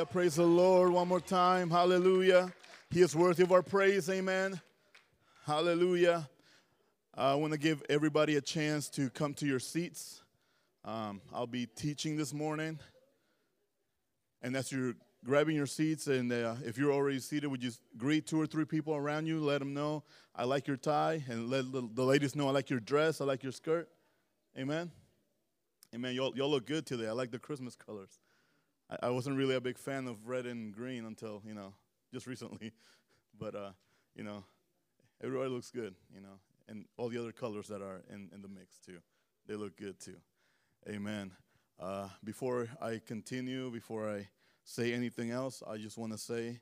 Hallelujah. Praise the Lord one more time. Hallelujah. He is worthy of our praise. Amen. Hallelujah. I want to give everybody a chance to come to your seats. Um, I'll be teaching this morning. And as you're grabbing your seats, and uh, if you're already seated, would you greet two or three people around you? Let them know, I like your tie. And let the, the ladies know, I like your dress. I like your skirt. Amen. Amen. Y'all, y'all look good today. I like the Christmas colors. I, wasn't really a big fan of red and green until, you know, just recently. But, uh, you know, everybody looks good, you know, and all the other colors that are in, in the mix, too. They look good, too. Amen. Uh, before I continue, before I say anything else, I just want to say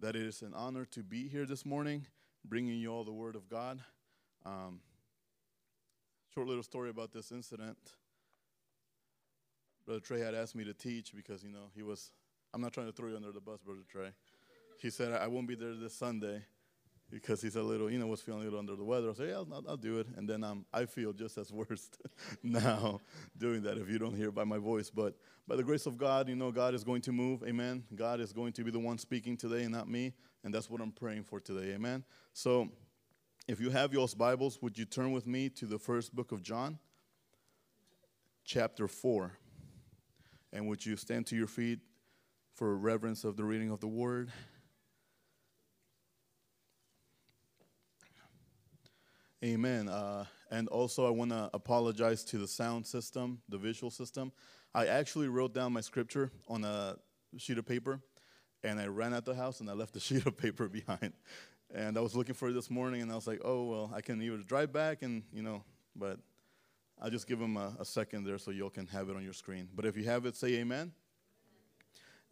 that it is an honor to be here this morning, bringing you all the Word of God. Um, short little story about this incident. Brother Trey had asked me to teach because, you know, he was, I'm not trying to throw you under the bus, Brother Trey. He said, I won't be there this Sunday because he's a little, you know, was feeling a little under the weather. I said, yeah, I'll, I'll do it. And then um, I feel just as worst now doing that if you don't hear by my voice. But by the grace of God, you know, God is going to move. Amen. God is going to be the one speaking today and not me. And that's what I'm praying for today. Amen. So if you have your Bibles, would you turn with me to the first book of John, chapter 4? And would you stand to your feet for reverence of the reading of the word? Amen. Uh, and also, I want to apologize to the sound system, the visual system. I actually wrote down my scripture on a sheet of paper, and I ran out the house and I left the sheet of paper behind. And I was looking for it this morning, and I was like, oh, well, I can either drive back and, you know, but I'll just give them a, a second there so you all can have it on your screen. But if you have it, say amen.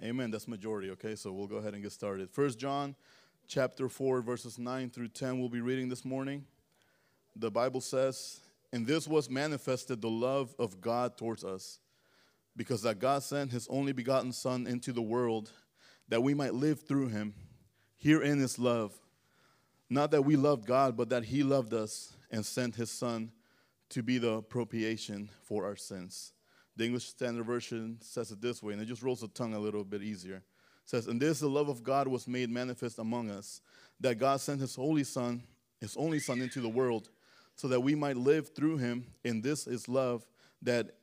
Amen. That's majority, okay? So we'll go ahead and get started. First John chapter 4, verses 9 through 10, we'll be reading this morning the Bible says, and this was manifested the love of God towards us, because that God sent his only begotten Son into the world that we might live through him. Herein is love. Not that we loved God, but that he loved us and sent his Son to be the propitiation for our sins. The English Standard Version says it this way, and it just rolls the tongue a little bit easier. It says, And this the love of God was made manifest among us, that God sent his holy Son, his only Son, into the world so that we might live through him. And this is love that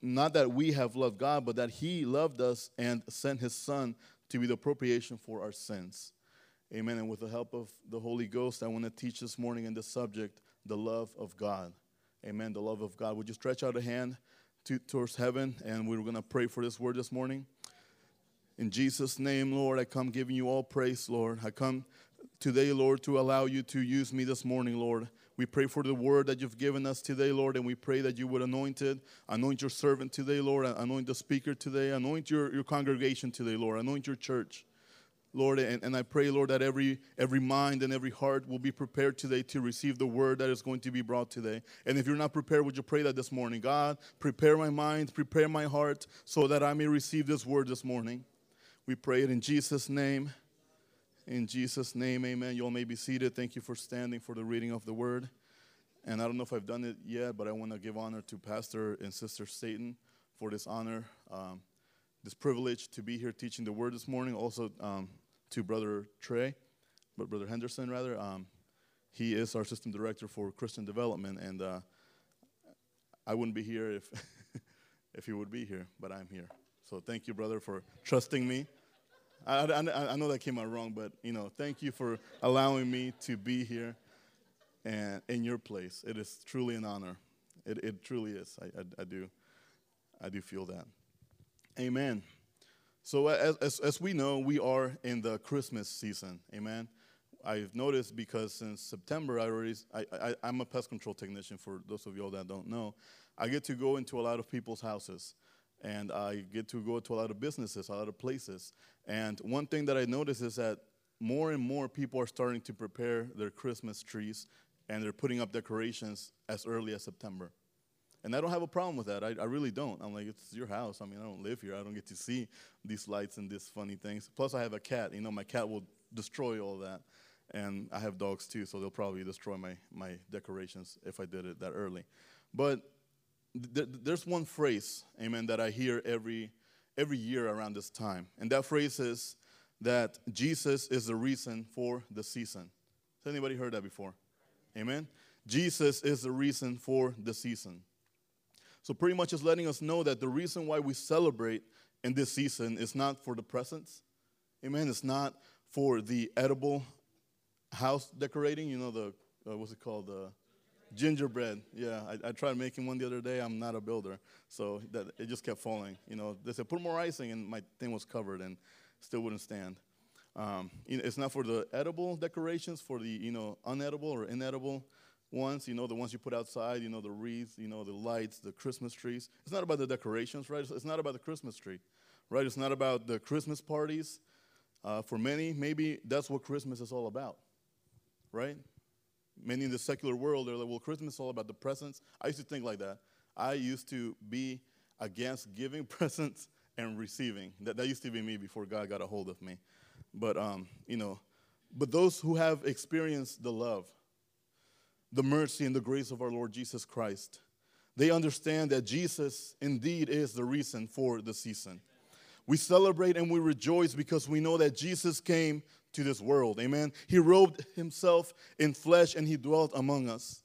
not that we have loved God, but that he loved us and sent his son to be the propitiation for our sins. Amen. And with the help of the Holy Ghost, I want to teach this morning in this subject, the love of God. Amen. The love of God. Would you stretch out a hand to, towards heaven? And we're going to pray for this word this morning. In Jesus' name, Lord, I come giving you all praise, Lord. I come today, Lord, to allow you to use me this morning, Lord. We pray for the word that you've given us today, Lord, and we pray that you would anoint it. Anoint your servant today, Lord. Anoint the speaker today. Anoint your, your congregation today, Lord. Anoint your church. Lord, and, and I pray, Lord, that every every mind and every heart will be prepared today to receive the word that is going to be brought today. And if you're not prepared, would you pray that this morning? God, prepare my mind, prepare my heart, so that I may receive this word this morning. We pray it in Jesus' name. In Jesus' name, amen. You all may be seated. Thank you for standing for the reading of the word. And I don't know if I've done it yet, but I want to give honor to Pastor and Sister Staten for this honor, um, this privilege to be here teaching the word this morning. Also um, to Brother Trey, but Brother Henderson, rather. Um, he is our system director for Christian development, and uh, I wouldn't be here if, if he would be here, but I'm here. So thank you, brother, for trusting me. I, I, I, know that came out wrong, but you know, thank you for allowing me to be here and in your place. It is truly an honor. It, it truly is. I, I, I, do, I do feel that. Amen. So as, as, as we know, we are in the Christmas season. Amen. I've noticed because since September, I already I, I, I'm a pest control technician. For those of y'all that don't know, I get to go into a lot of people's houses and I get to go to a lot of businesses, a lot of places. And one thing that I notice is that more and more people are starting to prepare their Christmas trees and they're putting up decorations as early as September. And I don't have a problem with that. I, I really don't. I'm like, it's your house. I mean, I don't live here. I don't get to see these lights and these funny things. Plus, I have a cat. You know, my cat will destroy all that. And I have dogs too, so they'll probably destroy my, my decorations if I did it that early. But th- there's one phrase, amen, that I hear every, every year around this time. And that phrase is that Jesus is the reason for the season. Has anybody heard that before? Amen. Jesus is the reason for the season. So, pretty much is letting us know that the reason why we celebrate in this season is not for the presents. Amen. It's not for the edible house decorating. You know, the, uh, what's it called? The gingerbread. Yeah, I, I, tried making one the other day. I'm not a builder. So, that, it just kept falling. You know, they said, put more icing, and my thing was covered and still wouldn't stand. Um, it's not for the edible decorations, for the, you know, unedible or inedible ones, you know, the ones you put outside, you know, the wreaths, you know, the lights, the Christmas trees. It's not about the decorations, right? It's not about the Christmas tree, right? It's not about the Christmas parties. Uh, for many, maybe that's what Christmas is all about, right? Many in the secular world, they're like, well, Christmas is all about the presents. I used to think like that. I used to be against giving presents and receiving. That, that used to be me before God got a hold of me. But, um, you know, but those who have experienced the love, the mercy and the grace of our Lord Jesus Christ. They understand that Jesus indeed is the reason for the season. We celebrate and we rejoice because we know that Jesus came to this world. Amen. He robed himself in flesh and he dwelt among us.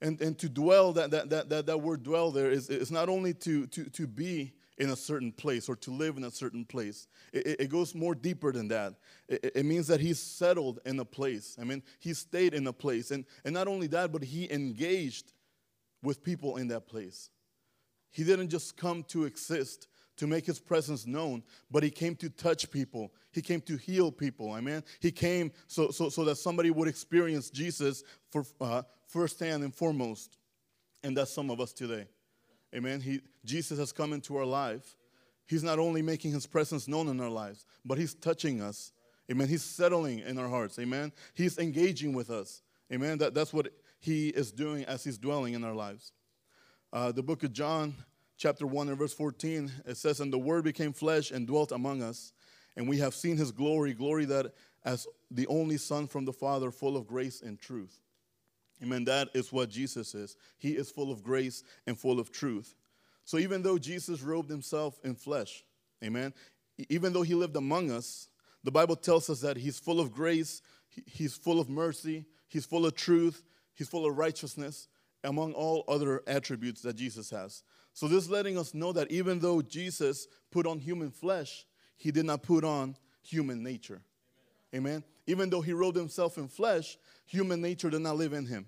And, and to dwell, that, that, that, that, that word dwell there is, is not only to, to, to be in a certain place or to live in a certain place. It, it goes more deeper than that. It, it, means that he's settled in a place. I mean, he stayed in a place. And, and not only that, but he engaged with people in that place. He didn't just come to exist, to make his presence known, but he came to touch people. He came to heal people. Amen. He came so, so, so that somebody would experience Jesus for uh, firsthand and foremost. And that's some of us today. Amen. He, Jesus has come into our life. He's not only making his presence known in our lives, but he's touching us. Amen. He's settling in our hearts. Amen. He's engaging with us. Amen. That, that's what he is doing as he's dwelling in our lives. Uh, the book of John, chapter 1 and verse 14, it says, And the word became flesh and dwelt among us, and we have seen his glory, glory that as the only Son from the Father, full of grace and truth. Amen. That is what Jesus is. He is full of grace and full of truth. So even though Jesus robed himself in flesh, amen, even though he lived among us, the Bible tells us that he's full of grace, he's full of mercy, he's full of truth, he's full of righteousness, among all other attributes that Jesus has. So this letting us know that even though Jesus put on human flesh, he did not put on human nature. Amen. Amen. Even though he robed himself in flesh, human nature did not live in him.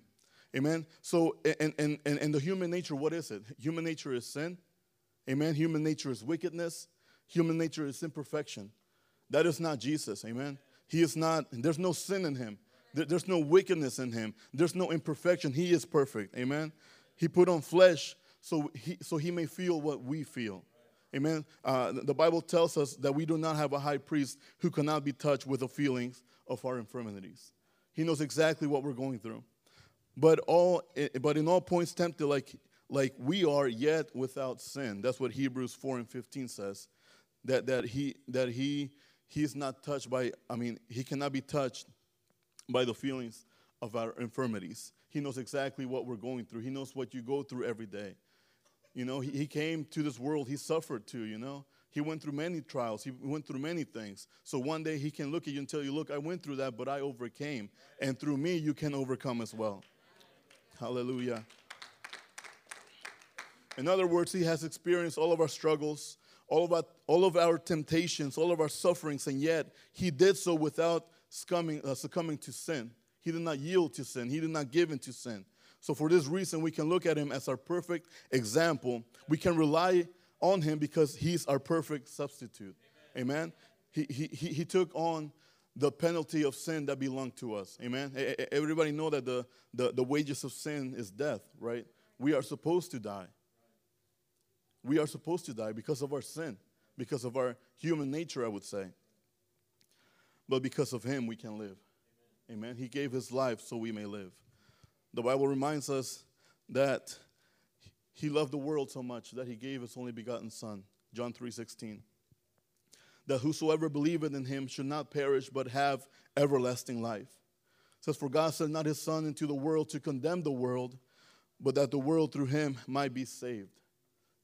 Amen. So, and, and, and, and the human nature, what is it? Human nature is sin. Amen. Human nature is wickedness. Human nature is imperfection. That is not Jesus. Amen. He is not, there's no sin in him. There's no wickedness in him. There's no imperfection. He is perfect. Amen. He put on flesh so he, so he may feel what we feel. Amen. Uh, the Bible tells us that we do not have a high priest who cannot be touched with the feelings of our infirmities. He knows exactly what we're going through. But all eh, eh, but in all points tempted like like we are yet without sin. That's what Hebrews 4 and 15 says. That that he that he he is not touched by I mean, he cannot be touched by the feelings of our infirmities. He knows exactly what we're going through. He knows what you go through every day. You know, he, he came to this world, he suffered too, you know. He went through many trials. He went through many things. So one day he can look at you and tell you, Look, I went through that, but I overcame. And through me, you can overcome as well. Hallelujah. In other words, he has experienced all of our struggles, all of our, all of our temptations, all of our sufferings, and yet he did so without succumbing, uh, succumbing to sin. He did not yield to sin, he did not give in to sin. So, for this reason, we can look at him as our perfect example. We can rely on him because he's our perfect substitute. Amen. Amen. He, he, he, took on the penalty of sin that belonged to us. Amen. Everybody know that the, the, the wages of sin is death, right? We are supposed to die. We are supposed to die because of our sin, because of our human nature, I would say. But because of Him, we can live. Amen. He gave His life so we may live. The Bible reminds us that He loved the world so much that He gave His only begotten Son. John 3:16. That whosoever believeth in Him should not perish but have everlasting life. It says, For God sent not His Son into the world to condemn the world, but that the world through Him might be saved.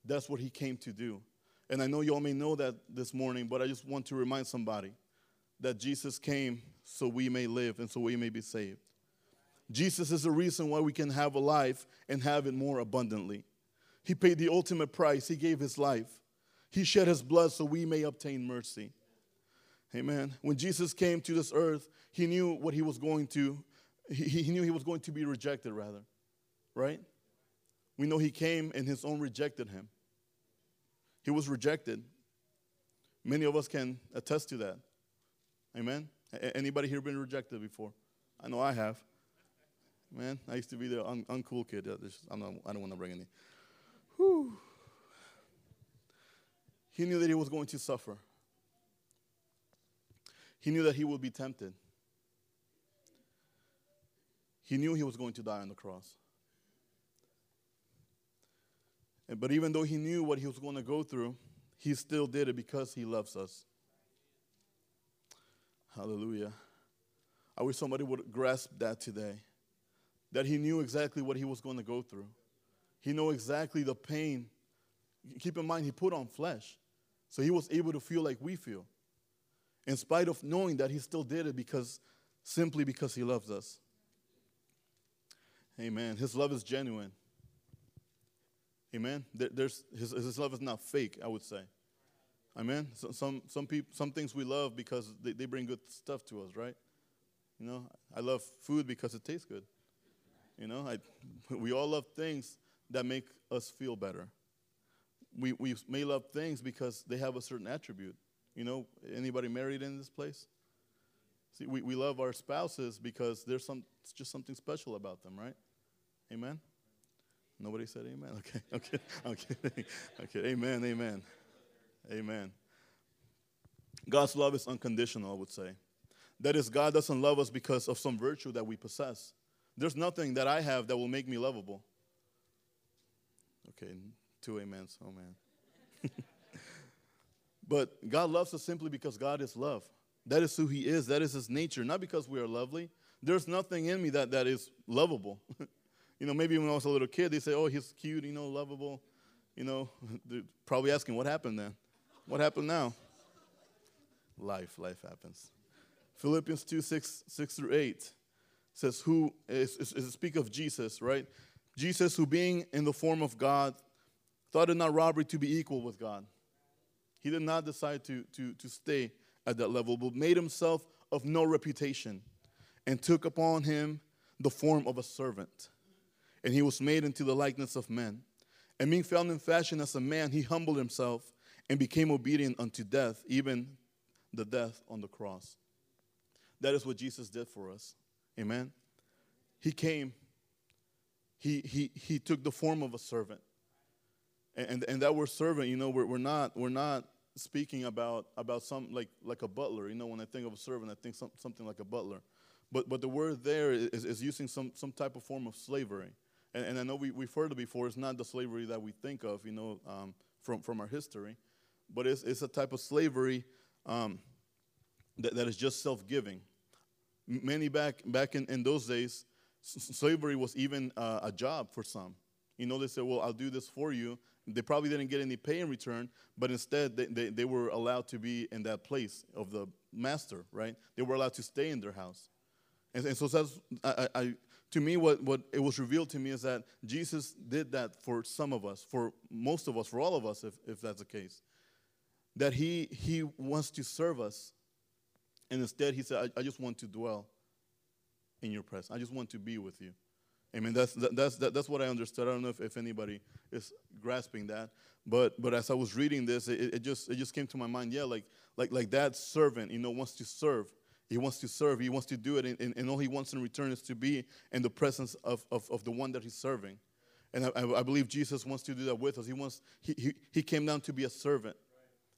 That's what He came to do. And I know you all may know that this morning, but I just want to remind somebody that Jesus came so we may live and so we may be saved. Jesus is the reason why we can have a life and have it more abundantly. He paid the ultimate price, He gave His life. He shed His blood so we may obtain mercy. Amen. When Jesus came to this earth, He knew what He was going to, He, he knew He was going to be rejected, rather. Right? We know He came and His own rejected Him. He was rejected. Many of us can attest to that. Amen. Anybody here been rejected before? I know I have. Man, I used to be the un- uncool kid. Uh, I'm not, I don't want to bring any. Whew. He knew that he was going to suffer. He knew that he would be tempted. He knew he was going to die on the cross. But even though he knew what he was going to go through, he still did it because he loves us. Hallelujah. I wish somebody would grasp that today. That he knew exactly what he was going to go through. He knew exactly the pain. Keep in mind, he put on flesh. So he was able to feel like we feel. In spite of knowing that he still did it because simply because he loves us. Amen. His love is genuine. Amen. There, there's, his, his love is not fake, I would say. Amen. So, some some people some things we love because they, they bring good stuff to us, right? You know, I love food because it tastes good. You know, I, we all love things that make us feel better. We we may love things because they have a certain attribute. You know, anybody married in this place? See, we, we love our spouses because there's some it's just something special about them, right? Amen. Nobody said amen. Okay, okay, okay, okay. Amen, amen. Amen. God's love is unconditional, I would say. That is, God doesn't love us because of some virtue that we possess. There's nothing that I have that will make me lovable. Okay, two amens. Oh, man. but God loves us simply because God is love. That is who He is, that is His nature, not because we are lovely. There's nothing in me that, that is lovable. you know, maybe when I was a little kid, they say, oh, he's cute, you know, lovable. You know, they're probably asking, what happened then? What happened now? Life, life happens. Philippians 2 6, 6 through 8 says, Who is, is, is speak of Jesus, right? Jesus, who being in the form of God, thought it not robbery to be equal with God. He did not decide to, to, to stay at that level, but made himself of no reputation and took upon him the form of a servant. And he was made into the likeness of men. And being found in fashion as a man, he humbled himself and became obedient unto death, even the death on the cross. That is what Jesus did for us. Amen. He came, he, he, he took the form of a servant. And, and, that word servant, you know, we're, we're, not, we're not speaking about, about some like, like a butler. You know, when I think of a servant, I think some, something like a butler. But, but the word there is, is using some, some type of form of slavery. And, and I know we, we've heard it before. It's not the slavery that we think of, you know, um, from, from our history. But it's, it's a type of slavery um, that, that is just self giving. Many back, back in, in those days, slavery was even uh, a job for some. You know, they said, Well, I'll do this for you. They probably didn't get any pay in return, but instead they, they, they were allowed to be in that place of the master, right? They were allowed to stay in their house. And, and so that's, I, I, to me, what, what it was revealed to me is that Jesus did that for some of us, for most of us, for all of us, if, if that's the case. That he, he wants to serve us. And instead, he said, I, I just want to dwell in your presence. I just want to be with you. Amen. That's, that, that's, that, that's what I understood. I don't know if, if anybody is grasping that. But, but as I was reading this, it, it, just, it just came to my mind, yeah, like, like, like that servant, you know, wants to serve. He wants to serve. He wants to do it. And, and, all he wants in return is to be in the presence of, of, of the one that he's serving. And I, I believe Jesus wants to do that with us. He wants he, he, he came down to be a servant.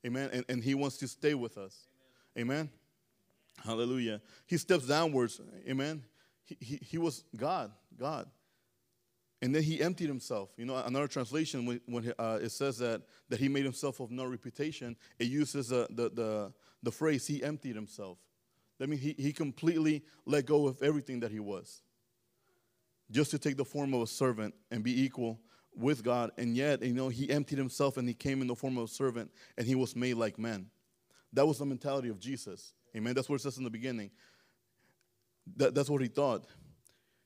Amen. And, and he wants to stay with us. Amen. Hallelujah. He steps downwards. Amen. He, he, he was God, God. And then he emptied himself. You know, another translation, when, when uh, it says that, that he made himself of no reputation, it uses uh, the, the, the phrase, he emptied himself. That means he, he completely let go of everything that he was just to take the form of a servant and be equal with God. And yet, you know, he emptied himself and he came in the form of a servant and he was made like man. That was the mentality of Jesus. Amen. That's what it says in the beginning. That, that's what he thought.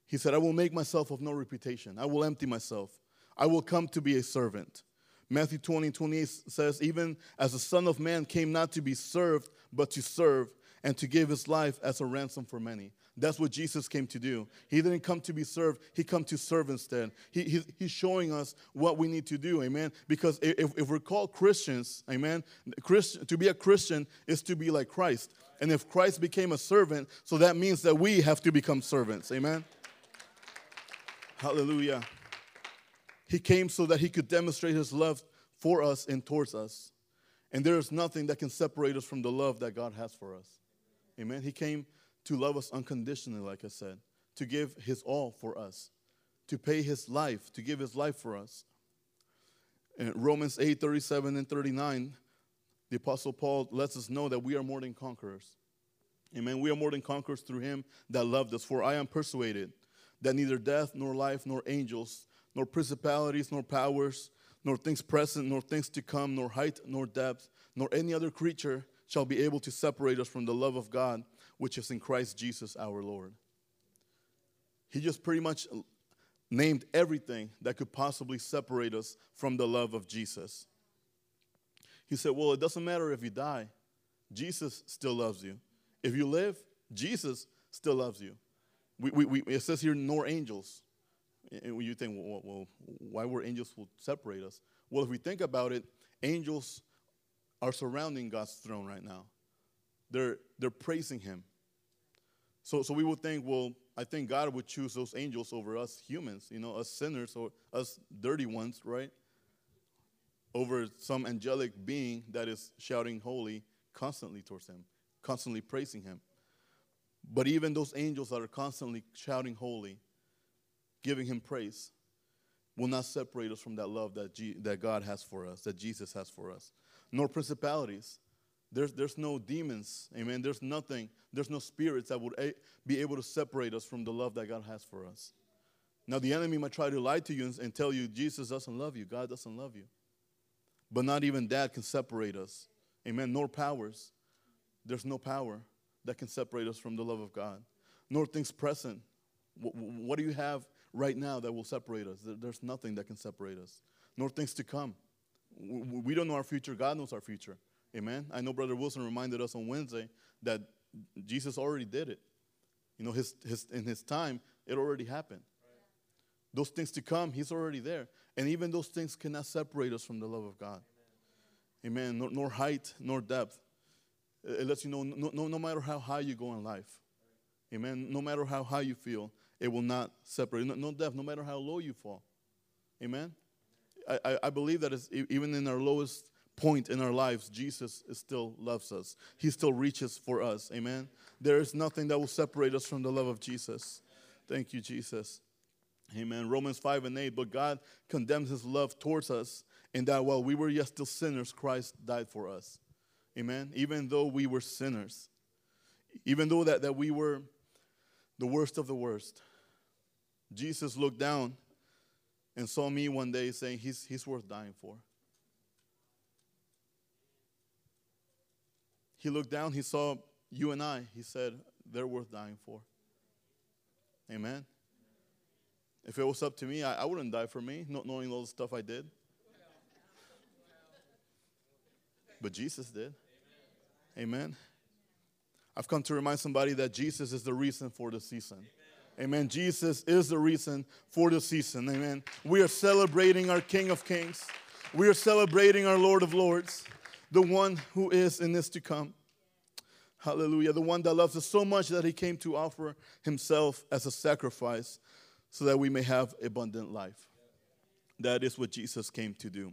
He said, I will make myself of no reputation. I will empty myself. I will come to be a servant. Matthew 20, 28 says, Even as the Son of Man came not to be served, but to serve, and to give his life as a ransom for many. That's what Jesus came to do. He didn't come to be served, he came to serve instead. He, he, he's showing us what we need to do, amen? Because if, if we're called Christians, amen, Christian, to be a Christian is to be like Christ. And if Christ became a servant, so that means that we have to become servants, amen? Hallelujah. He came so that he could demonstrate his love for us and towards us. And there is nothing that can separate us from the love that God has for us. Amen. He came to love us unconditionally, like I said, to give his all for us, to pay his life, to give his life for us. In Romans 8 37 and 39, the Apostle Paul lets us know that we are more than conquerors. Amen. We are more than conquerors through him that loved us. For I am persuaded that neither death, nor life, nor angels, nor principalities, nor powers, nor things present, nor things to come, nor height, nor depth, nor any other creature shall be able to separate us from the love of God which is in Christ Jesus our Lord. He just pretty much named everything that could possibly separate us from the love of Jesus. He said, Well, it doesn't matter if you die, Jesus still loves you. If you live, Jesus still loves you. We, we, we, it says here, nor angels. And you think, well, well, why were angels will separate us? Well, if we think about it, angels are surrounding God's throne right now. They're, they're praising Him. So, so we would think, well, I think God would choose those angels over us humans, you know, us sinners or us dirty ones, right? Over some angelic being that is shouting holy constantly towards Him, constantly praising Him. But even those angels that are constantly shouting holy, giving Him praise, will not separate us from that love that, G- that God has for us, that Jesus has for us. Nor principalities. There's, there's no demons, amen. There's nothing, there's no spirits that would a- be able to separate us from the love that God has for us. Now, the enemy might try to lie to you and, and tell you Jesus doesn't love you, God doesn't love you. But not even that can separate us, amen. Nor powers. There's no power that can separate us from the love of God, nor things present. What, what do you have right now that will separate us? There's nothing that can separate us, nor things to come. We don't know our future, God knows our future. Amen. I know Brother Wilson reminded us on Wednesday that Jesus already did it. You know, his, his, in his time, it already happened. Those things to come, he's already there. And even those things cannot separate us from the love of God. Amen. Amen. Nor, nor, height, nor depth. It lets you know no, no, no matter how high you go in life. Amen. No matter how high you feel, it will not separate. No, no depth, no matter how low you fall. Amen. I, I, I believe that even in our lowest point in our lives, Jesus still loves us. He still reaches for us. Amen. There is nothing that will separate us from the love of Jesus. Thank you, Jesus. Amen. Romans 5 and 8. But God condemns his love towards us in that while we were yet still sinners, Christ died for us. Amen. Even though we were sinners, even though that, that we were the worst of the worst, Jesus looked down and saw me one day saying, He's, he's worth dying for. He looked down, he saw you and I. He said, They're worth dying for. Amen. If it was up to me, I, I wouldn't die for me, not knowing all the stuff I did. But Jesus did. Amen. I've come to remind somebody that Jesus is the reason for the season. Amen. Jesus is the reason for the season. Amen. We are celebrating our King of Kings. We are celebrating our Lord of Lords the one who is and is to come. Hallelujah. The one that loves us so much that he came to offer himself as a sacrifice so that we may have abundant life. That is what Jesus came to do.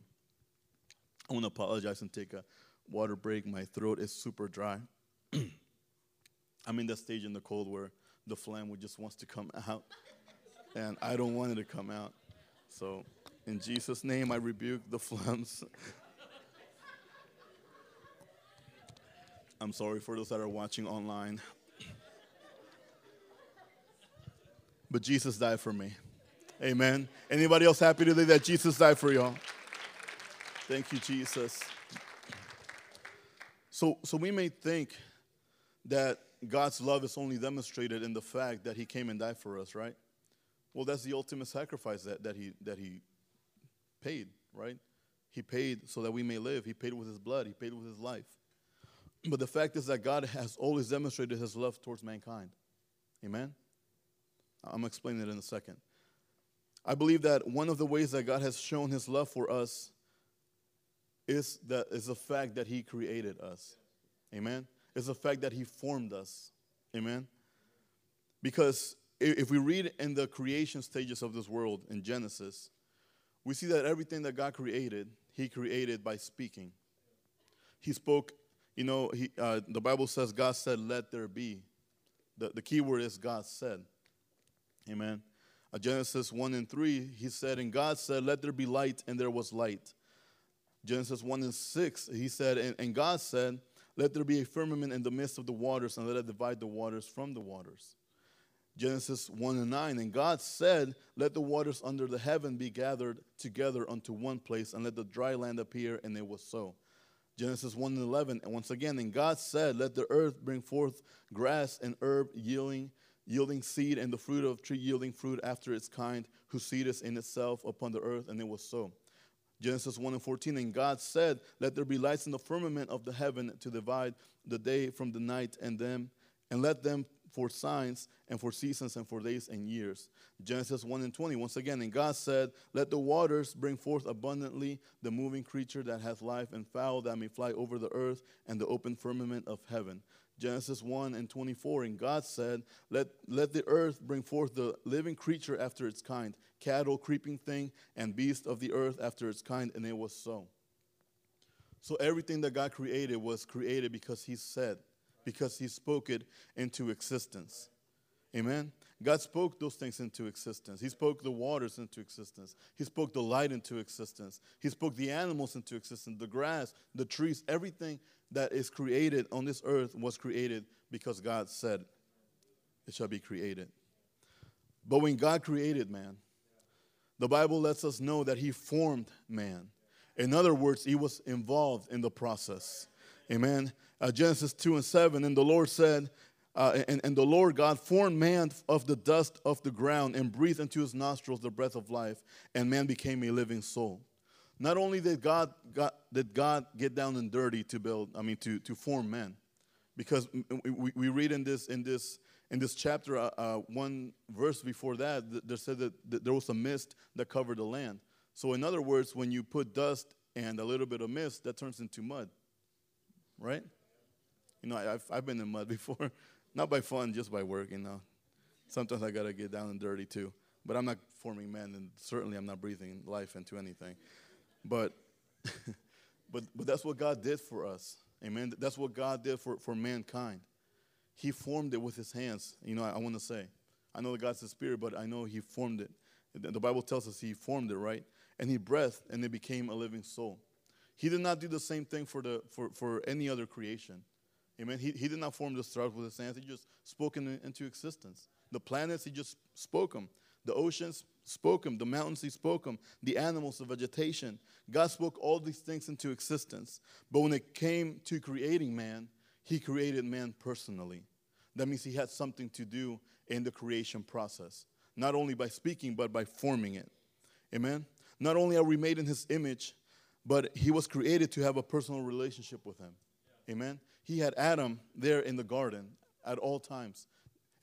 I want to apologize and take a water break. My throat is super dry. I'm in that stage in the cold where the phlegm just wants to come out, and I don't want it to come out. So, in Jesus' name, I rebuke the phlegms. I'm sorry for those that are watching online. But Jesus died for me. Amen. Anybody else happy today that Jesus died for y'all? Thank you, Jesus. So, so we may think that God's love is only demonstrated in the fact that He came and died for us, right? Well, that's the ultimate sacrifice that, that, he, that He paid, right? He paid so that we may live. He paid with His blood, He paid with His life. But the fact is that God has always demonstrated His love towards mankind. Amen? I'm going to explain it in a second. I believe that one of the ways that God has shown His love for us is, that, is the fact that He created us. Amen? It's the fact that He formed us. Amen? Because if we read in the creation stages of this world in Genesis, we see that everything that God created, He created by speaking. He spoke, you know, he, uh, the Bible says God said, Let there be. The, the key word is God said. Amen. Uh, Genesis 1 and 3, he said, And God said, Let there be light, and there was light. Genesis 1 and 6, he said, And, and God said, Let there be a firmament in the midst of the waters, and let it divide the waters from the waters. Genesis 1 and 9, And God said, Let the waters under the heaven be gathered together unto one place, and let the dry land appear, and it was so. Genesis 1 and 11, and once again, and God said, Let the earth bring forth grass and herb yielding yielding seed, and the fruit of tree yielding fruit after its kind, whose seed is in itself upon the earth, and it was so. Genesis 1 and 14, and God said, Let there be lights in the firmament of the heaven to divide the day from the night, and them, and let them for signs and for seasons and for days and years. Genesis 1 and 20, once again, and God said, Let the waters bring forth abundantly the moving creature that hath life, and fowl that may fly over the earth, and the open firmament of heaven. Genesis 1 and 24. And God said, let, let the earth bring forth the living creature after its kind, cattle, creeping thing, and beast of the earth after its kind. And it was so. So everything that God created was created because He said, because He spoke it into existence. Amen. God spoke those things into existence. He spoke the waters into existence. He spoke the light into existence. He spoke the animals into existence, the grass, the trees, everything that is created on this earth was created because God said it shall be created. But when God created man, the Bible lets us know that he formed man. In other words, he was involved in the process. Amen. Uh, Genesis 2 and 7, and the Lord said, uh, and, and the Lord God formed man of the dust of the ground and breathed into his nostrils the breath of life, and man became a living soul. Not only did God, did God get down and dirty to build, I mean, to, to form man, because we, we read in this, in this, in this chapter, uh, uh, one verse before that, there said that, that there was a mist that covered the land. So, in other words, when you put dust and a little bit of mist, that turns into mud, right? You know, I've, I've been in mud before, not by fun, just by work, you know. Sometimes I got to get down and dirty too. But I'm not forming man, and certainly I'm not breathing life into anything. But, but, but that's what God did for us. Amen. That's what God did for, for mankind. He formed it with his hands. You know, I, I want to say. I know that God's the spirit, but I know he formed it. The Bible tells us he formed it, right? And he breathed, and it became a living soul. He did not do the same thing for, the, for, for any other creation. Amen. He, he did not form the stars with his hands. He just spoke them into existence. The planets, he just spoke them. The oceans spoke them. The mountains, he spoke them. The animals, the vegetation. God spoke all these things into existence. But when it came to creating man, he created man personally. That means he had something to do in the creation process. Not only by speaking, but by forming it. Amen? Not only are we made in his image, but he was created to have a personal relationship with him. Amen? He had Adam there in the garden at all times.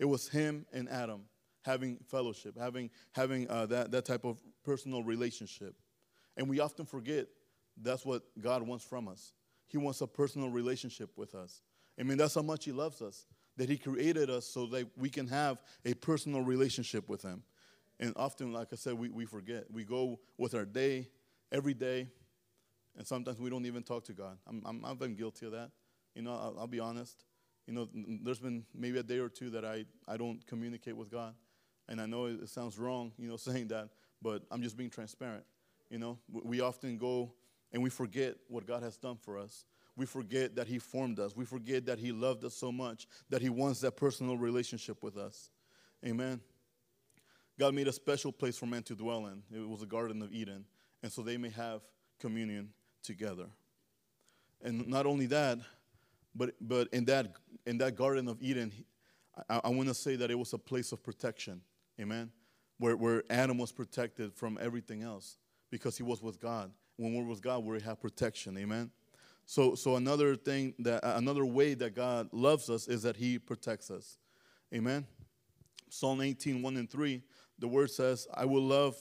It was him and Adam having fellowship, having, having uh, that, that type of personal relationship. And we often forget that's what God wants from us. He wants a personal relationship with us. I mean, that's how much He loves us, that He created us so that we can have a personal relationship with Him. And often, like I said, we, we forget. We go with our day, every day, and sometimes we don't even talk to God. I'm, I'm, I've been guilty of that. You know, I'll, I'll be honest. You know, there's been maybe a day or two that I, I don't communicate with God. And I know it, it sounds wrong, you know, saying that, but I'm just being transparent. You know, we often go and we forget what God has done for us. We forget that He formed us. We forget that He loved us so much that He wants that personal relationship with us. Amen. God made a special place for men to dwell in. It was the Garden of Eden. And so they may have communion together. And not only that, but, but in, that, in that Garden of Eden, I, I want to say that it was a place of protection. Amen. Where, where Adam was protected from everything else because he was with God. When we're with God, we have protection. Amen. So, so another thing that another way that God loves us is that He protects us. Amen. Psalm 18, 1 and 3, the word says, I will love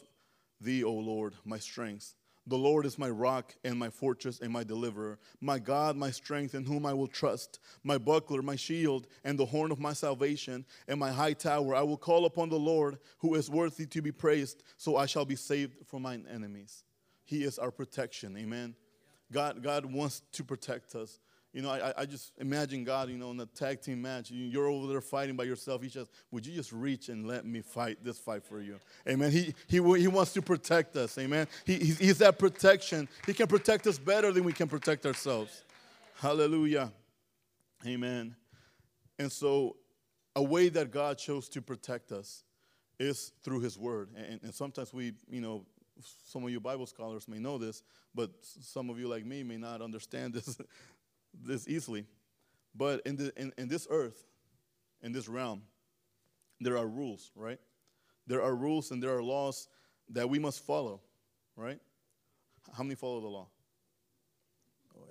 thee, O Lord, my strength. The Lord is my rock and my fortress and my deliverer, my God, my strength, in whom I will trust, my buckler, my shield, and the horn of my salvation, and my high tower. I will call upon the Lord, who is worthy to be praised, so I shall be saved from mine enemies. He is our protection. Amen. God, God wants to protect us. You know, I, I just imagine God, you know, in a tag team match, you- you're over there fighting by yourself. He says, Would you just reach and let me fight this fight for you? Amen. He, he, he wants to protect us. Amen. He, he's, he's that protection. He can protect us better than we can protect ourselves. Hallelujah. Amen. And so, a way that God chose to protect us is through His Word. And, and sometimes we, you know, some of you Bible scholars may know this, but some of you, like me, may not understand this, this easily. But in, the, in, in this earth, in this realm, there are rules, right? There are rules and there are laws that we must follow, right? How many follow the law? Oh.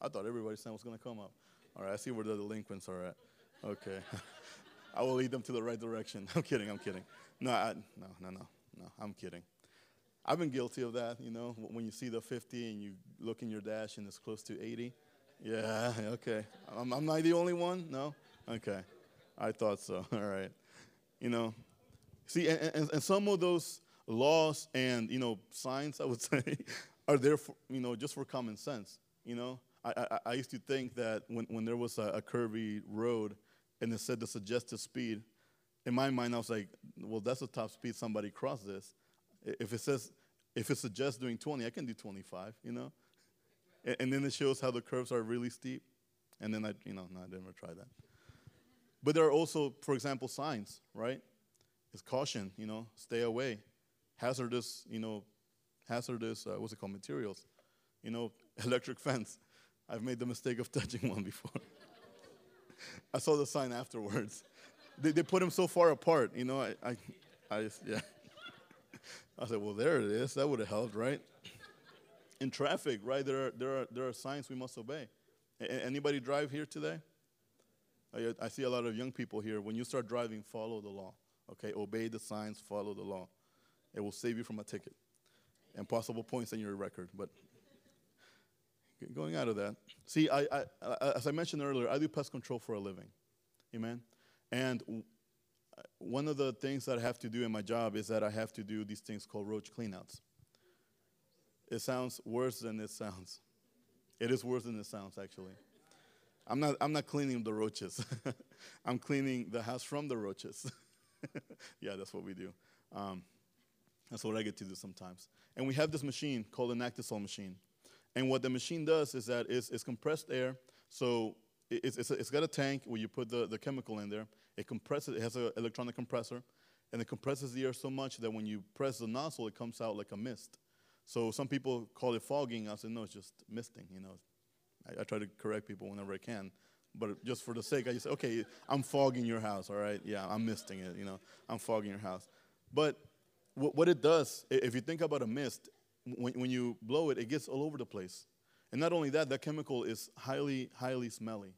I thought everybody's hand was going to come up. All right, I see where the delinquents are at. Okay. I will lead them to the right direction. I'm kidding, I'm kidding. No, I, no, no, no, no, I'm kidding. I've been guilty of that, you know, when you see the 50 and you look in your dash and it's close to 80. Yeah, okay. I'm, I'm not the only one? No? Okay. I thought so. All right. You know, see, and, and, and some of those laws and, you know, signs, I would say, are there for, you know, just for common sense. You know, I, I, I used to think that when, when there was a, a curvy road and it said the suggested speed, in my mind, I was like, well, that's the top speed somebody crossed this. If it says, if it suggests doing 20, I can do 25, you know? A- And then it shows how the curves are really steep. And then I, you know, no, I didn't ever try that. But there are also, for example, signs, right? It's caution, you know, stay away. Hazardous, you know, hazardous, uh, what's it called, materials. You know, electric fence. I've made the mistake of touching one before. I saw the sign afterwards. They, they put them so far apart, you know, I, I, I just, yeah. I said, well, there it is. That would have helped, right? In traffic, right, there are, there are, there are signs we must obey. A- anybody drive here today? I, see a lot of young people here. When you start driving, follow the law. Okay, obey the signs, follow the law. It will save you from a ticket and possible points in your record. But going out of that, see, I, I, as I mentioned earlier, I do pest control for a living. Amen. And one of the things that I have to do in my job is that I have to do these things called roach cleanouts. It sounds worse than it sounds. It is worse than it sounds, actually. I'm not, I'm not cleaning the roaches. I'm cleaning the house from the roaches. yeah, that's what we do. Um, that's what I get to do sometimes. And we have this machine called an Actisol machine. And what the machine does is that it's, it's compressed air. So it- it's, it's, it's got a tank where you put the, the chemical in there. It compresses, it has an electronic compressor. And it compresses the air so much that when you press the nozzle, it comes out like a mist. So some people call it fogging. I said, no, it's just misting, you know. I, I try to correct people whenever I can. But just for the sake, I just say, okay, I'm fogging your house, all right? Yeah, I'm misting it, you know. I'm fogging your house. But what, what it does, if you think about a mist, when, when you blow it, it gets all over the place. And not only that, that chemical is highly, highly smelly.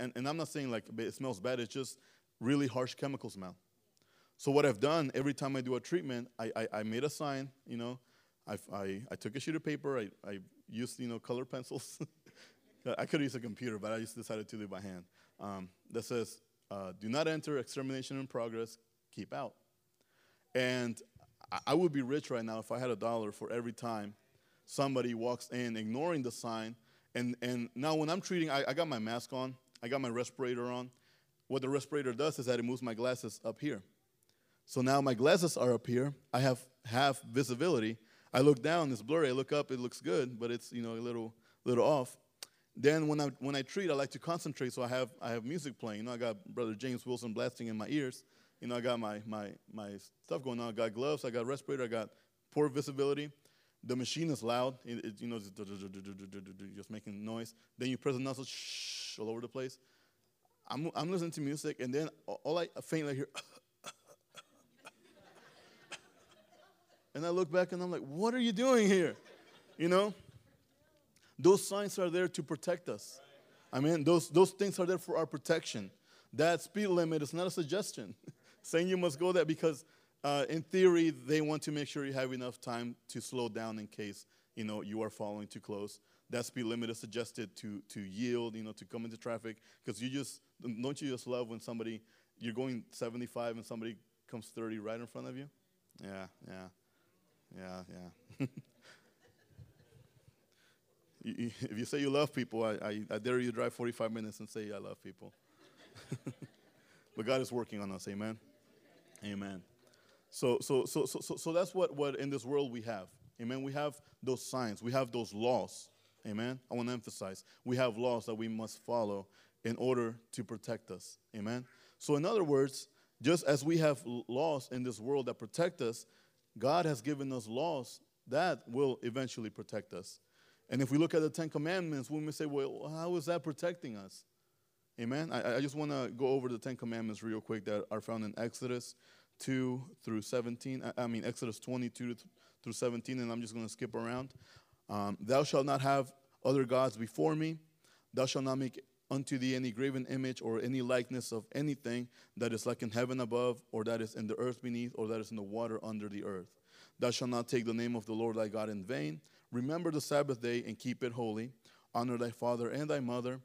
And, and I'm not saying like it smells bad, it's just really harsh chemical smell. So what I've done every time I do a treatment, I, I, I made a sign, you know, I, I, I took a sheet of paper, I, I used, you know, color pencils. I could use a computer, but I just decided to do it by hand. Um, that says, uh, do not enter, extermination in progress, keep out. And I, I would be rich right now if I had a dollar for every time somebody walks in ignoring the sign. And, and now when I'm treating, I, I got my mask on, I got my respirator on. What the respirator does is that it moves my glasses up here. So now my glasses are up here. I have half visibility. I look down, it's blurry. I look up, it looks good, but it's you know a little little off. Then when I when I treat, I like to concentrate, so I have I have music playing. You know, I got Brother James Wilson blasting in my ears. You know, I got my my my stuff going on. I got gloves, I got respirator, I got poor visibility. The machine is loud. It, it, you know, just, making noise. Then you press the nozzle, shh, all over the place. I'm I'm listening to music, and then all I faintly hear. and I look back and I'm like, what are you doing here? You know? Those signs are there to protect us. I mean, those, those things are there for our protection. That speed limit is not a suggestion saying you must go there because, uh, in theory, they want to make sure you have enough time to slow down in case you know you are following too close. That speed limit is suggested to to yield, you know, to come into traffic because you just don't you just love when somebody you're going 75 and somebody comes 30 right in front of you? Yeah, yeah, yeah, yeah. if you say you love people, I, I, I, dare you to drive 45 minutes and say, I love people. but God is working on us. Amen. Amen. So, so, so, so, so, so that's what, what in this world we have. Amen. We have those signs, we have those laws. Amen. I want to emphasize we have laws that we must follow in order to protect us. Amen. So, in other words, just as we have laws in this world that protect us, God has given us laws that will eventually protect us. And if we look at the Ten Commandments, we may say, well, how is that protecting us? Amen. I, I just want to go over the Ten Commandments real quick that are found in Exodus 2 through 17. I, I mean, Exodus 22 through 17, and I'm just going to skip around. Um, Thou shalt not have other gods before me. Thou shalt not make unto thee any graven image or any likeness of anything that is like in heaven above, or that is in the earth beneath, or that is in the water under the earth. Thou shalt not take the name of the Lord thy God in vain. Remember the Sabbath day and keep it holy. Honor thy father and thy mother.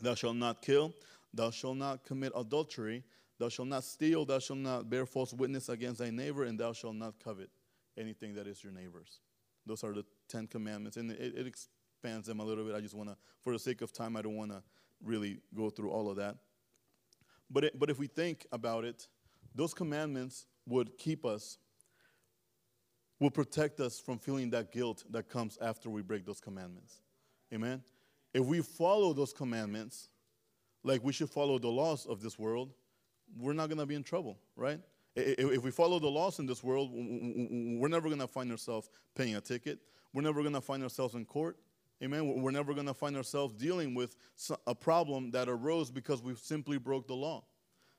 Thou shalt not kill. Thou shalt not commit adultery. Thou shalt not steal. Thou shalt not bear false witness against thy neighbor. And thou shalt not covet anything that is your neighbor's. Those are the Ten Commandments. And it, it expands them a little bit. I just want to, for the sake of time, I don't want to really go through all of that. But, it, but if we think about it, those commandments would keep us would protect us from feeling that guilt that comes after we break those commandments. Amen? If we follow those commandments, like we should follow the laws of this world, we're not going to be in trouble, right? If we follow the laws in this world, we're never going to find ourselves paying a ticket. We're never going to find ourselves in court. Amen. We're never going to find ourselves dealing with a problem that arose because we simply broke the law.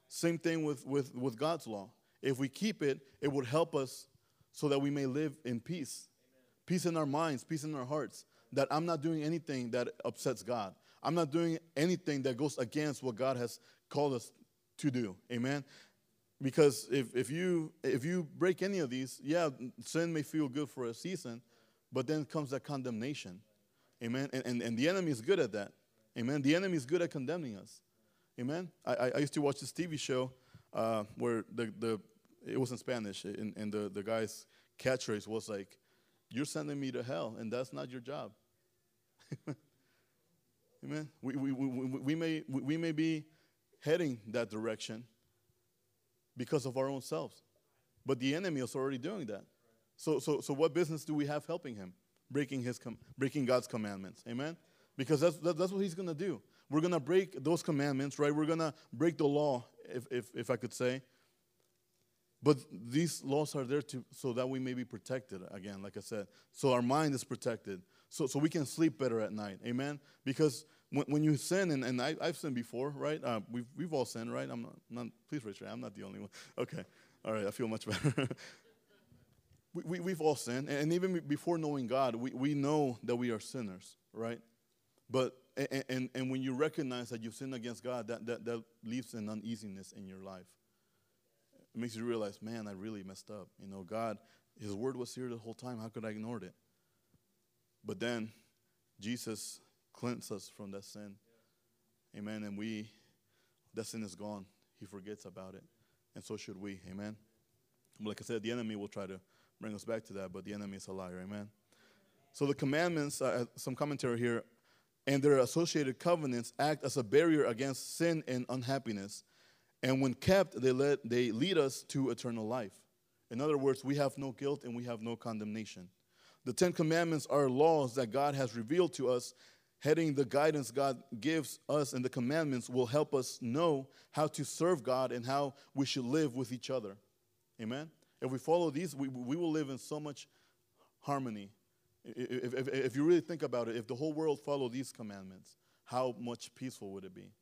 Same thing with, with, with God's law. If we keep it, it would help us so that we may live in peace. Amen. Peace in our minds, peace in our hearts. That I'm not doing anything that upsets God. I'm not doing anything that goes against what God has called us to do. Amen. Because if, if you if you break any of these, yeah, sin may feel good for a season, but then comes that condemnation. Amen. And, and, and the enemy is good at that. Amen. The enemy is good at condemning us. Amen. I, I used to watch this TV show uh, where the, the it was in Spanish, and, and the, the guy's catchphrase was like, You're sending me to hell, and that's not your job. Amen. We, we, we, we, may, we may be heading that direction because of our own selves, but the enemy is already doing that. So, so, so what business do we have helping him? Breaking, his com- breaking God's commandments. Amen? Because that's, that, that's what he's going to do. We're going to break those commandments, right? We're going to break the law, if, if, if I could say. But these laws are there to, so that we may be protected, again, like I said. So our mind is protected, so, so we can sleep better at night. Amen? Because when, when you sin, and, and I, have sinned before, right? Uh, we've, we've all sinned, right? I'm not, not please raise your hand. I'm not the only one. Okay. All right, I feel much better. We, we, have all sinned. And even before knowing God, we, we know that we are sinners, right? But, and, and, and when you recognize that you've sinned against God, that, that, that leaves an uneasiness in your life it makes you realize, man, I really messed up. You know, God, His word was here the whole time. How could I ignore it? But then Jesus cleansed us from that sin. Amen. And we, that sin is gone. He forgets about it. And so should we. Amen. Like I said, the enemy will try to bring us back to that, but the enemy is a liar. Amen. So the commandments, uh, some commentary here, and their associated covenants act as a barrier against sin and unhappiness. And when kept, they, let, they lead us to eternal life. In other words, we have no guilt and we have no condemnation. The Ten Commandments are laws that God has revealed to us. Heading the guidance God gives us and the commandments will help us know how to serve God and how we should live with each other. Amen? If we follow these, we, we will live in so much harmony. If, if, if you really think about it, if the whole world followed these commandments, how much peaceful would it be?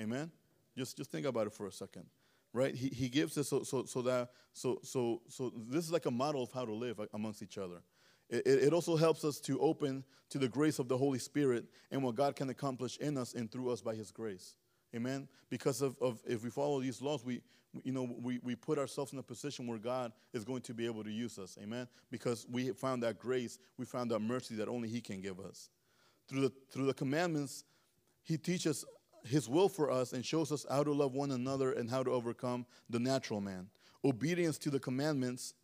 Amen? Just, just think about it for a second. Right? He, he gives us so, so, so that, so, so, so this is like a model of how to live amongst each other. It, it also helps us to open to the grace of the Holy Spirit and what God can accomplish in us and through us by His grace. Amen. Because of, of if we follow these laws, we you know we, we put ourselves in a position where God is going to be able to use us. Amen. Because we found that grace, we found that mercy that only He can give us. Through the through the commandments, He teaches His will for us and shows us how to love one another and how to overcome the natural man. Obedience to the commandments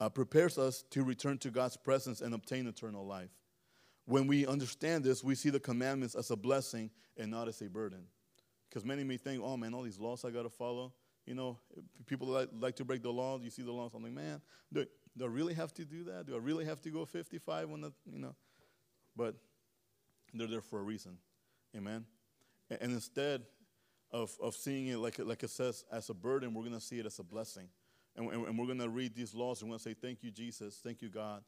uh, prepares us to return to God's presence and obtain eternal life. When we understand this, we see the commandments as a blessing and not as a burden. Because many may think, oh man, all these laws I got to follow. You know, people like, like to break the laws. You see the laws, I'm like, man, do, do I really have to do that? Do I really have to go 55 when the, you know? But they're there for a reason. Amen. And, instead of, of seeing it like, like it says as a burden, we're going to see it as a blessing. And, and, and we're going to read these laws and we're going to say, thank you, Jesus. Thank you, God.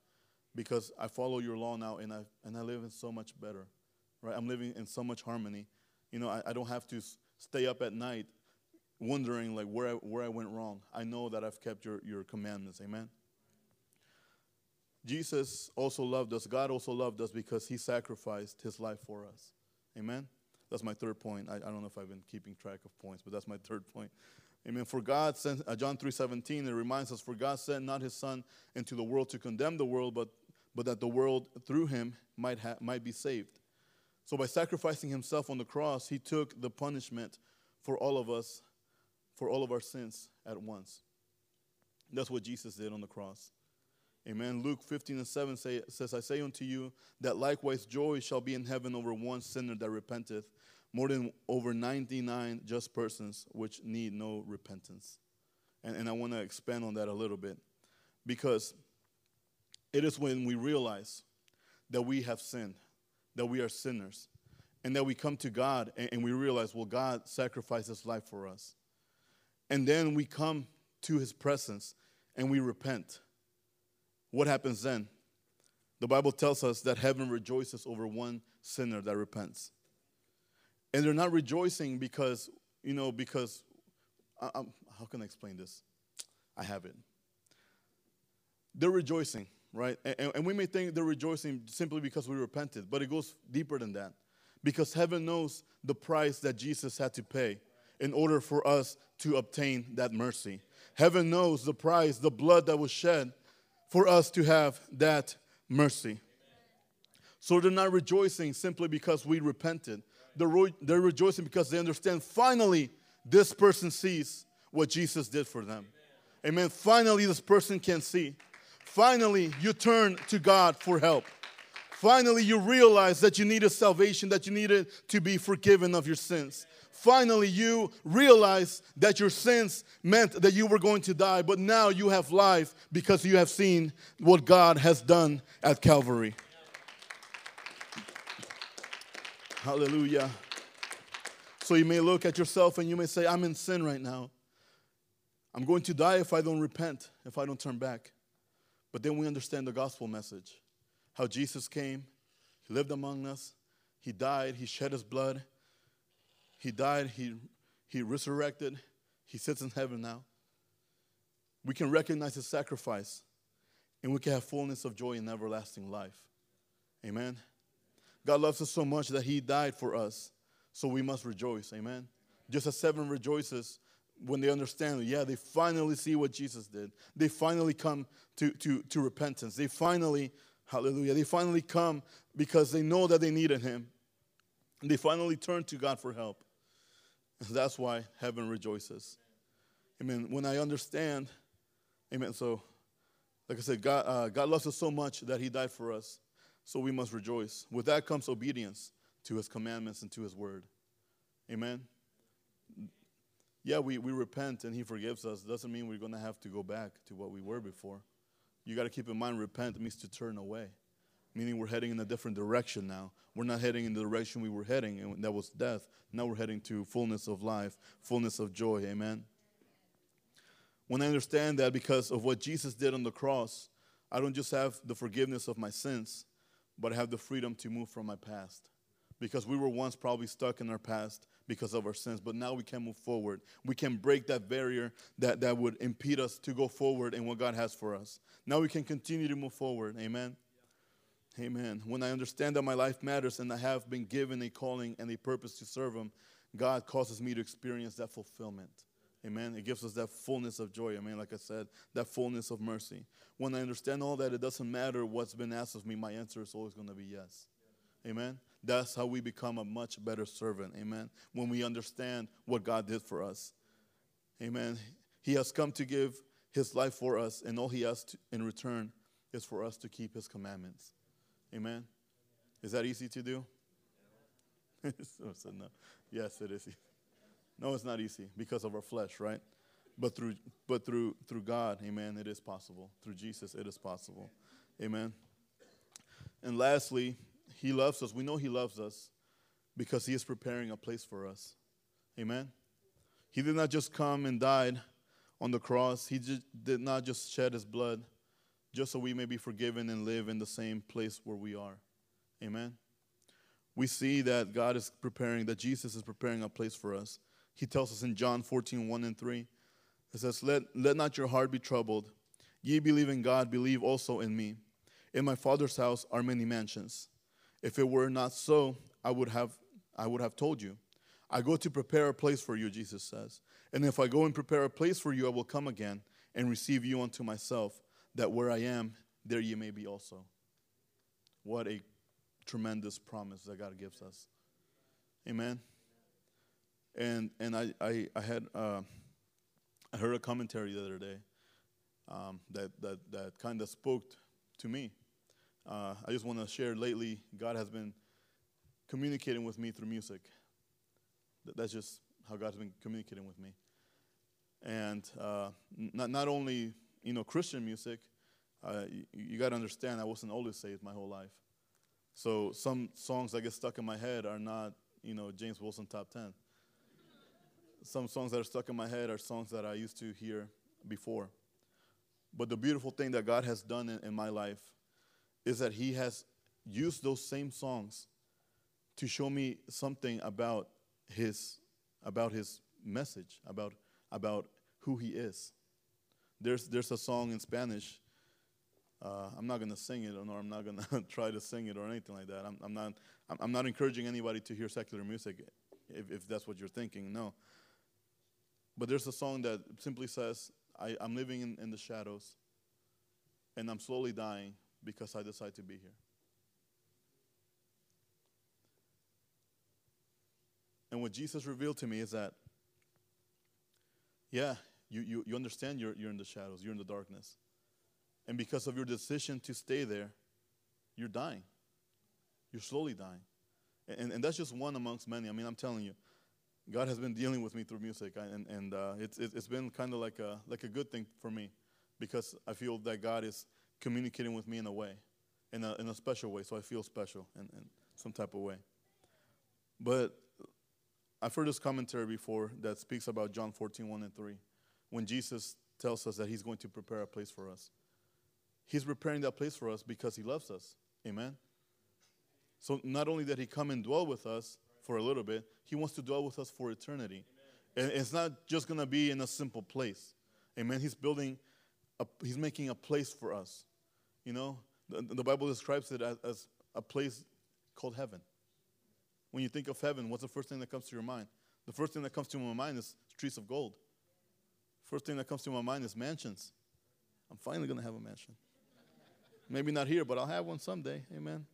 Because I follow your law now and I, and I live in so much better. Right? I'm living in so much harmony. You know, I, I don't have to stay up at night wondering like where I, where I went wrong. I know that I've kept your, your commandments. Amen. Jesus also loved us. God also loved us because he sacrificed his life for us. Amen. That's my third point. I, I don't know if I've been keeping track of points, but that's my third point. Amen. For God sent, uh, John 3.17, it reminds us, For God sent not his son into the world to condemn the world, but, but that the world through him might, ha- might be saved. So by sacrificing himself on the cross, he took the punishment for all of us, for all of our sins at once. That's what Jesus did on the cross. Amen. Luke 15 and 7 say, says, I say unto you that likewise joy shall be in heaven over one sinner that repenteth, more than over 99 just persons which need no repentance. And, and I want to expand on that a little bit because it is when we realize that we have sinned that we are sinners and that we come to God and, and we realize, well, God sacrificed his life for us. And then we come to his presence and we repent. What happens then? The Bible tells us that heaven rejoices over one sinner that repents. And they're not rejoicing because, you know, because, I, how can I explain this? I have it. They're rejoicing right? And, and, we may think they're rejoicing simply because we repented, but it goes deeper than that. Because heaven knows the price that Jesus had to pay in order for us to obtain that mercy. Heaven knows the price, the blood that was shed for us to have that mercy. So they're not rejoicing simply because we repented. They're, re- they're rejoicing because they understand finally this person sees what Jesus did for them. Amen. Finally, this person can see. Finally, you turn to God for help. Finally, you realize that you needed salvation, that you needed to be forgiven of your sins. Finally, you realize that your sins meant that you were going to die, but now you have life because you have seen what God has done at Calvary. Hallelujah. So you may look at yourself and you may say, I'm in sin right now. I'm going to die if I don't repent, if I don't turn back. But then we understand the gospel message how Jesus came, He lived among us, He died, He shed His blood, He died, He, he resurrected, He sits in heaven now. We can recognize His sacrifice and we can have fullness of joy in everlasting life. Amen. God loves us so much that He died for us, so we must rejoice. Amen. Just as seven rejoices when they understand, yeah, they finally see what Jesus did. They finally come to, to, to repentance. They finally, hallelujah, they finally come because they know that they needed Him. They finally turn to God for help. And that's why heaven rejoices. Amen. When I understand Amen. So, like I said, God, uh, God loves us so much that He died for us. So we must rejoice. With that comes obedience to His commandments and to His word. Amen. Yeah, we, we repent and He forgives us. Doesn't mean we're going to have to go back to what we were before. You got to keep in mind, repent means to turn away, meaning we're heading in a different direction now. We're not heading in the direction we were heading, and that was death. Now we're heading to fullness of life, fullness of joy. Amen. When I understand that because of what Jesus did on the cross, I don't just have the forgiveness of my sins, but I have the freedom to move from my past. Because we were once probably stuck in our past because of our sins, but now we can move forward. We can break that barrier that, that would impede us to go forward in what God has for us. Now we can continue to move forward. Amen. Amen. When I understand that my life matters and I have been given a calling and a purpose to serve Him, God causes me to experience that fulfillment. Amen. It gives us that fullness of joy. Amen. Like I said, that fullness of mercy. When I understand all that, it doesn't matter what's been asked of me, my answer is always going to be yes. Amen. That's how we become a much better servant. Amen. When we understand what God did for us. Amen. He has come to give his life for us, and all he asks in return is for us to keep his commandments. Amen. Is that easy to do? so, no. Yes, it is. No, it's not easy because of our flesh, right? But through but through through God, amen, it is possible. Through Jesus, it is possible. Amen. And lastly, he loves us. We know he loves us because he is preparing a place for us. Amen. He did not just come and died on the cross. He did not just shed his blood just so we may be forgiven and live in the same place where we are. Amen. We see that God is preparing, that Jesus is preparing a place for us. He tells us in John 14, 1 and 3. It says, Let, let not your heart be troubled. Ye believe in God, believe also in me. In my Father's house are many mansions. If it were not so, I would have, I would have told you. I go to prepare a place for you, Jesus says. And if I go and prepare a place for you, I will come again and receive you unto myself, that where I am, there ye may be also. What a tremendous promise that God gives us. Amen. And and I I, I had uh, I heard a commentary the other day um, that that that kind of spoke to me. Uh, I just want to share. Lately, God has been communicating with me through music. That's just how God's been communicating with me. And uh, not not only you know Christian music. Uh, you, you got to understand, I wasn't always saved my whole life. So some songs that get stuck in my head are not, you know, James Wilson top 10 some songs that are stuck in my head are songs that I used to hear before. But the beautiful thing that God has done in, in my life is that He has used those same songs to show me something about His about His message, about about who He is. There's there's a song in Spanish. Uh, I'm not gonna sing it, or I'm not gonna try to sing it, or anything like that. I'm, I'm not. I'm not encouraging anybody to hear secular music, if, if that's what you're thinking. No, but there's a song that simply says, I, am living in, in the shadows and I'm slowly dying because I decide to be here. And what Jesus revealed to me is that, yeah, you, you, you understand you're, you're in the shadows, you're in the darkness. And because of your decision to stay there, you're dying. You're slowly dying. And, and that's just one amongst many. I mean, I'm telling you, God has been dealing with me through music, and, and uh, it's, it's been kind of like a, like a good thing for me because I feel that God is communicating with me in a way, in a, in a special way, so I feel special in, in some type of way. But I've heard this commentary before that speaks about John 14, 1 and 3, when Jesus tells us that he's going to prepare a place for us. He's preparing that place for us because he loves us. Amen? So not only that he come and dwell with us, for a little bit. He wants to dwell with us for eternity. And it's not just going to be in a simple place. Amen. He's building, a, he's making a place for us. You know, the, the Bible describes it as, as a place called heaven. When you think of heaven, what's the first thing that comes to your mind? The first thing that comes to my mind is streets of gold. First thing that comes to my mind is mansions. I'm finally going to have a mansion. Maybe not here, but I'll have one someday. Amen.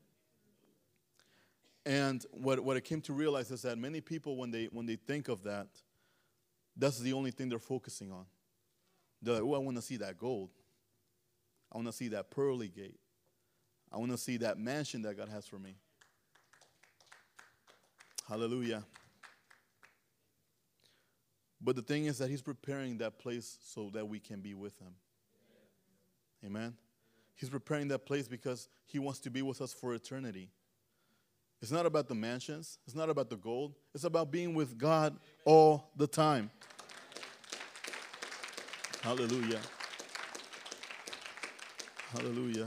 And what, what I came to realize is that many people, when they, when they think of that, that's the only thing they're focusing on. They're like, oh, I want to see that gold. I want to see that pearly gate. I want to see that mansion that God has for me. Hallelujah. But the thing is that He's preparing that place so that we can be with Him. Amen. He's preparing that place because He wants to be with us for eternity. It's not about the mansions, it's not about the gold, it's about being with God all the time. Hallelujah. Hallelujah.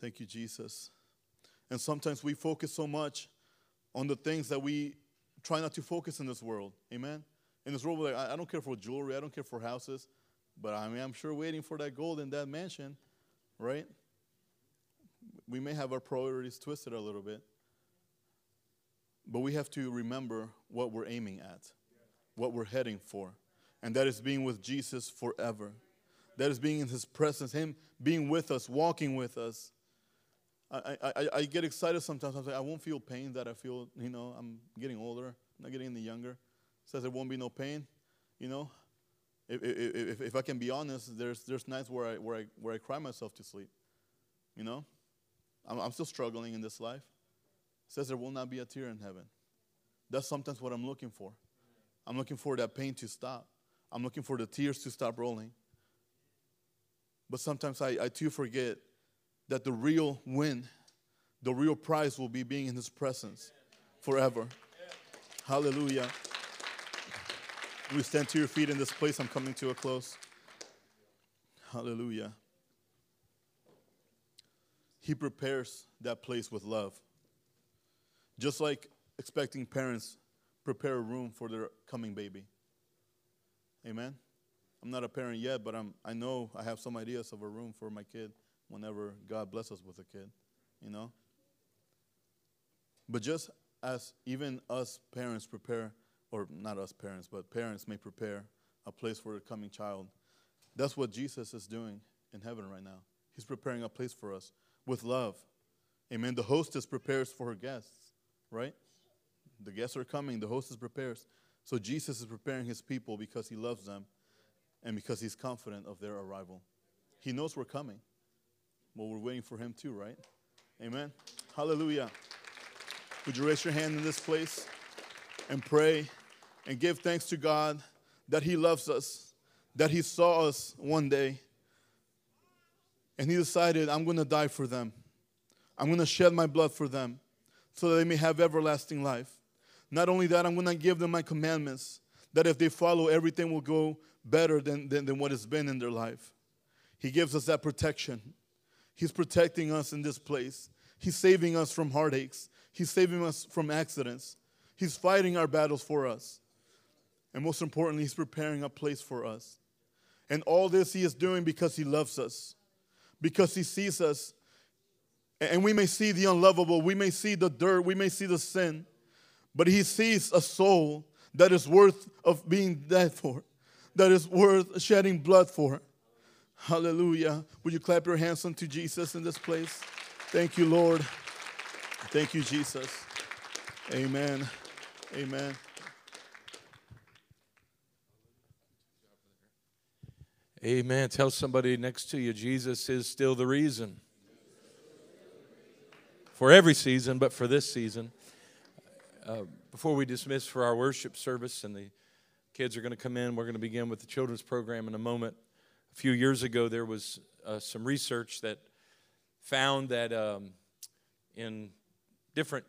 Thank you, Jesus. And sometimes we focus so much on the things that we try not to focus in this world. Amen. In this world, like, I don't care for jewelry, I don't care for houses, but I mean, I'm sure waiting for that gold in that mansion, right? We may have our priorities twisted a little bit, but we have to remember what we're aiming at, what we're heading for, and that is being with Jesus forever. That is being in His presence, Him being with us, walking with us. I, I, I get excited sometimes. I'm like, I won't feel pain that I feel, you know, I'm getting older, I'm not getting any younger. Says there won't be no pain, you know. If, if, if I can be honest, there's, there's nights where I, where, I, where I cry myself to sleep, you know. I'm, I'm still struggling in this life. Says there will not be a tear in heaven. That's sometimes what I'm looking for. I'm looking for that pain to stop. I'm looking for the tears to stop rolling. But sometimes I, I too forget that the real win, the real prize will be being in His presence forever. Hallelujah. We stand to your feet in this place. I'm coming to a close. Hallelujah. He prepares that place with love. Just like expecting parents prepare a room for their coming baby. Amen. I'm not a parent yet, but I'm, I know I have some ideas of a room for my kid whenever God blesses us with a kid, you know? But just as even us parents prepare, or not us parents, but parents may prepare a place for a coming child, that's what Jesus is doing in heaven right now. He's preparing a place for us with love. Amen. The hostess prepares for her guests, right? The guests are coming, the hostess prepares. So Jesus is preparing his people because he loves them and because he's confident of their arrival. He knows we're coming. Well, we're waiting for him too, right? Amen. Hallelujah. Would you raise your hand in this place and pray and give thanks to God that he loves us, that he saw us one day, and he decided, I'm going to die for them. I'm going to shed my blood for them so that they may have everlasting life. Not only that, I'm going to give them my commandments that if they follow, everything will go better than, than, than what has been in their life. He gives us that protection. He's protecting us in this place. He's saving us from heartaches. He's saving us from accidents. He's fighting our battles for us. And most importantly, He's preparing a place for us. And all this He is doing because He loves us, because He sees us. And we may see the unlovable, we may see the dirt, we may see the sin, but He sees a soul that is worth of being dead for, that is worth shedding blood for. Hallelujah. Would you clap your hands unto Jesus in this place? Thank you, Lord. Thank you, Jesus. Amen. Amen. Amen. Tell somebody next to you, Jesus is still the reason. For every season, but for this season. Uh, before we dismiss for our worship service and the kids are going to come in, we're going to begin with the children's program in a moment. A few years ago, there was uh, some research that found that um, in different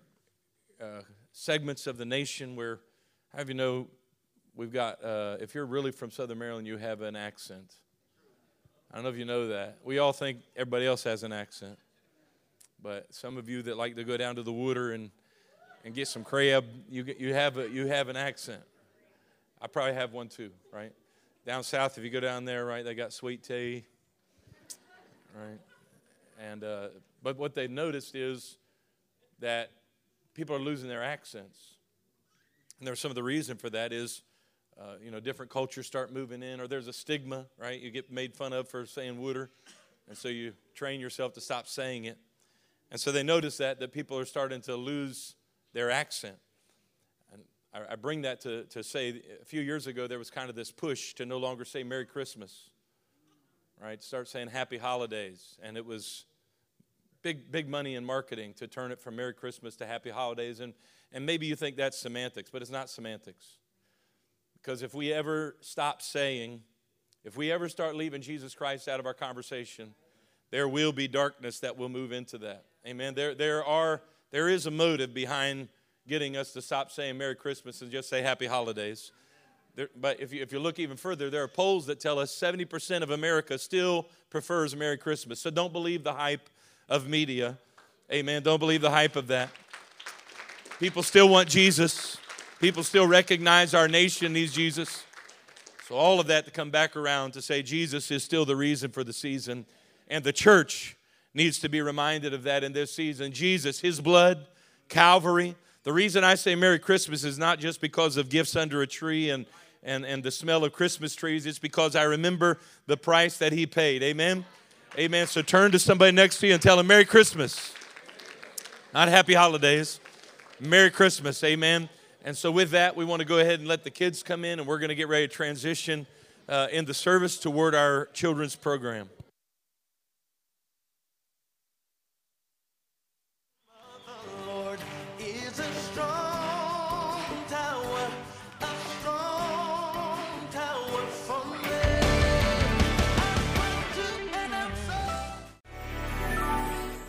uh, segments of the nation where, have you know, we've got, uh, if you're really from Southern Maryland, you have an accent. I don't know if you know that. We all think everybody else has an accent. But some of you that like to go down to the water and, and get some crab, you, you, have a, you have an accent. I probably have one too, right? Down south, if you go down there, right, they got sweet tea, right? And, uh, but what they noticed is that people are losing their accents. And there's some of the reason for that is, uh, you know, different cultures start moving in, or there's a stigma, right? You get made fun of for saying wooder, and so you train yourself to stop saying it. And so they notice that that people are starting to lose their accent. I bring that to, to say a few years ago there was kind of this push to no longer say Merry Christmas, right? Start saying Happy Holidays. And it was big, big money in marketing to turn it from Merry Christmas to Happy Holidays. And, and maybe you think that's semantics, but it's not semantics. Because if we ever stop saying, if we ever start leaving Jesus Christ out of our conversation, there will be darkness that will move into that. Amen. There, there, are, there is a motive behind getting us to stop saying Merry Christmas and just say Happy Holidays. There, but if you, if you look even further, there are polls that tell us 70% of America still prefers Merry Christmas. So don't believe the hype of media. Amen. Don't believe the hype of that. People still want Jesus. People still recognize our nation needs Jesus. So, all of that to come back around to say Jesus is still the reason for the season. And the church needs to be reminded of that in this season. Jesus, His blood, Calvary. The reason I say Merry Christmas is not just because of gifts under a tree and, and, and the smell of Christmas trees, it's because I remember the price that He paid. Amen? Amen. So turn to somebody next to you and tell them Merry Christmas. Not Happy Holidays. Merry Christmas. Amen. And so, with that, we want to go ahead and let the kids come in, and we're going to get ready to transition uh, in the service toward our children's program.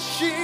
Jesus.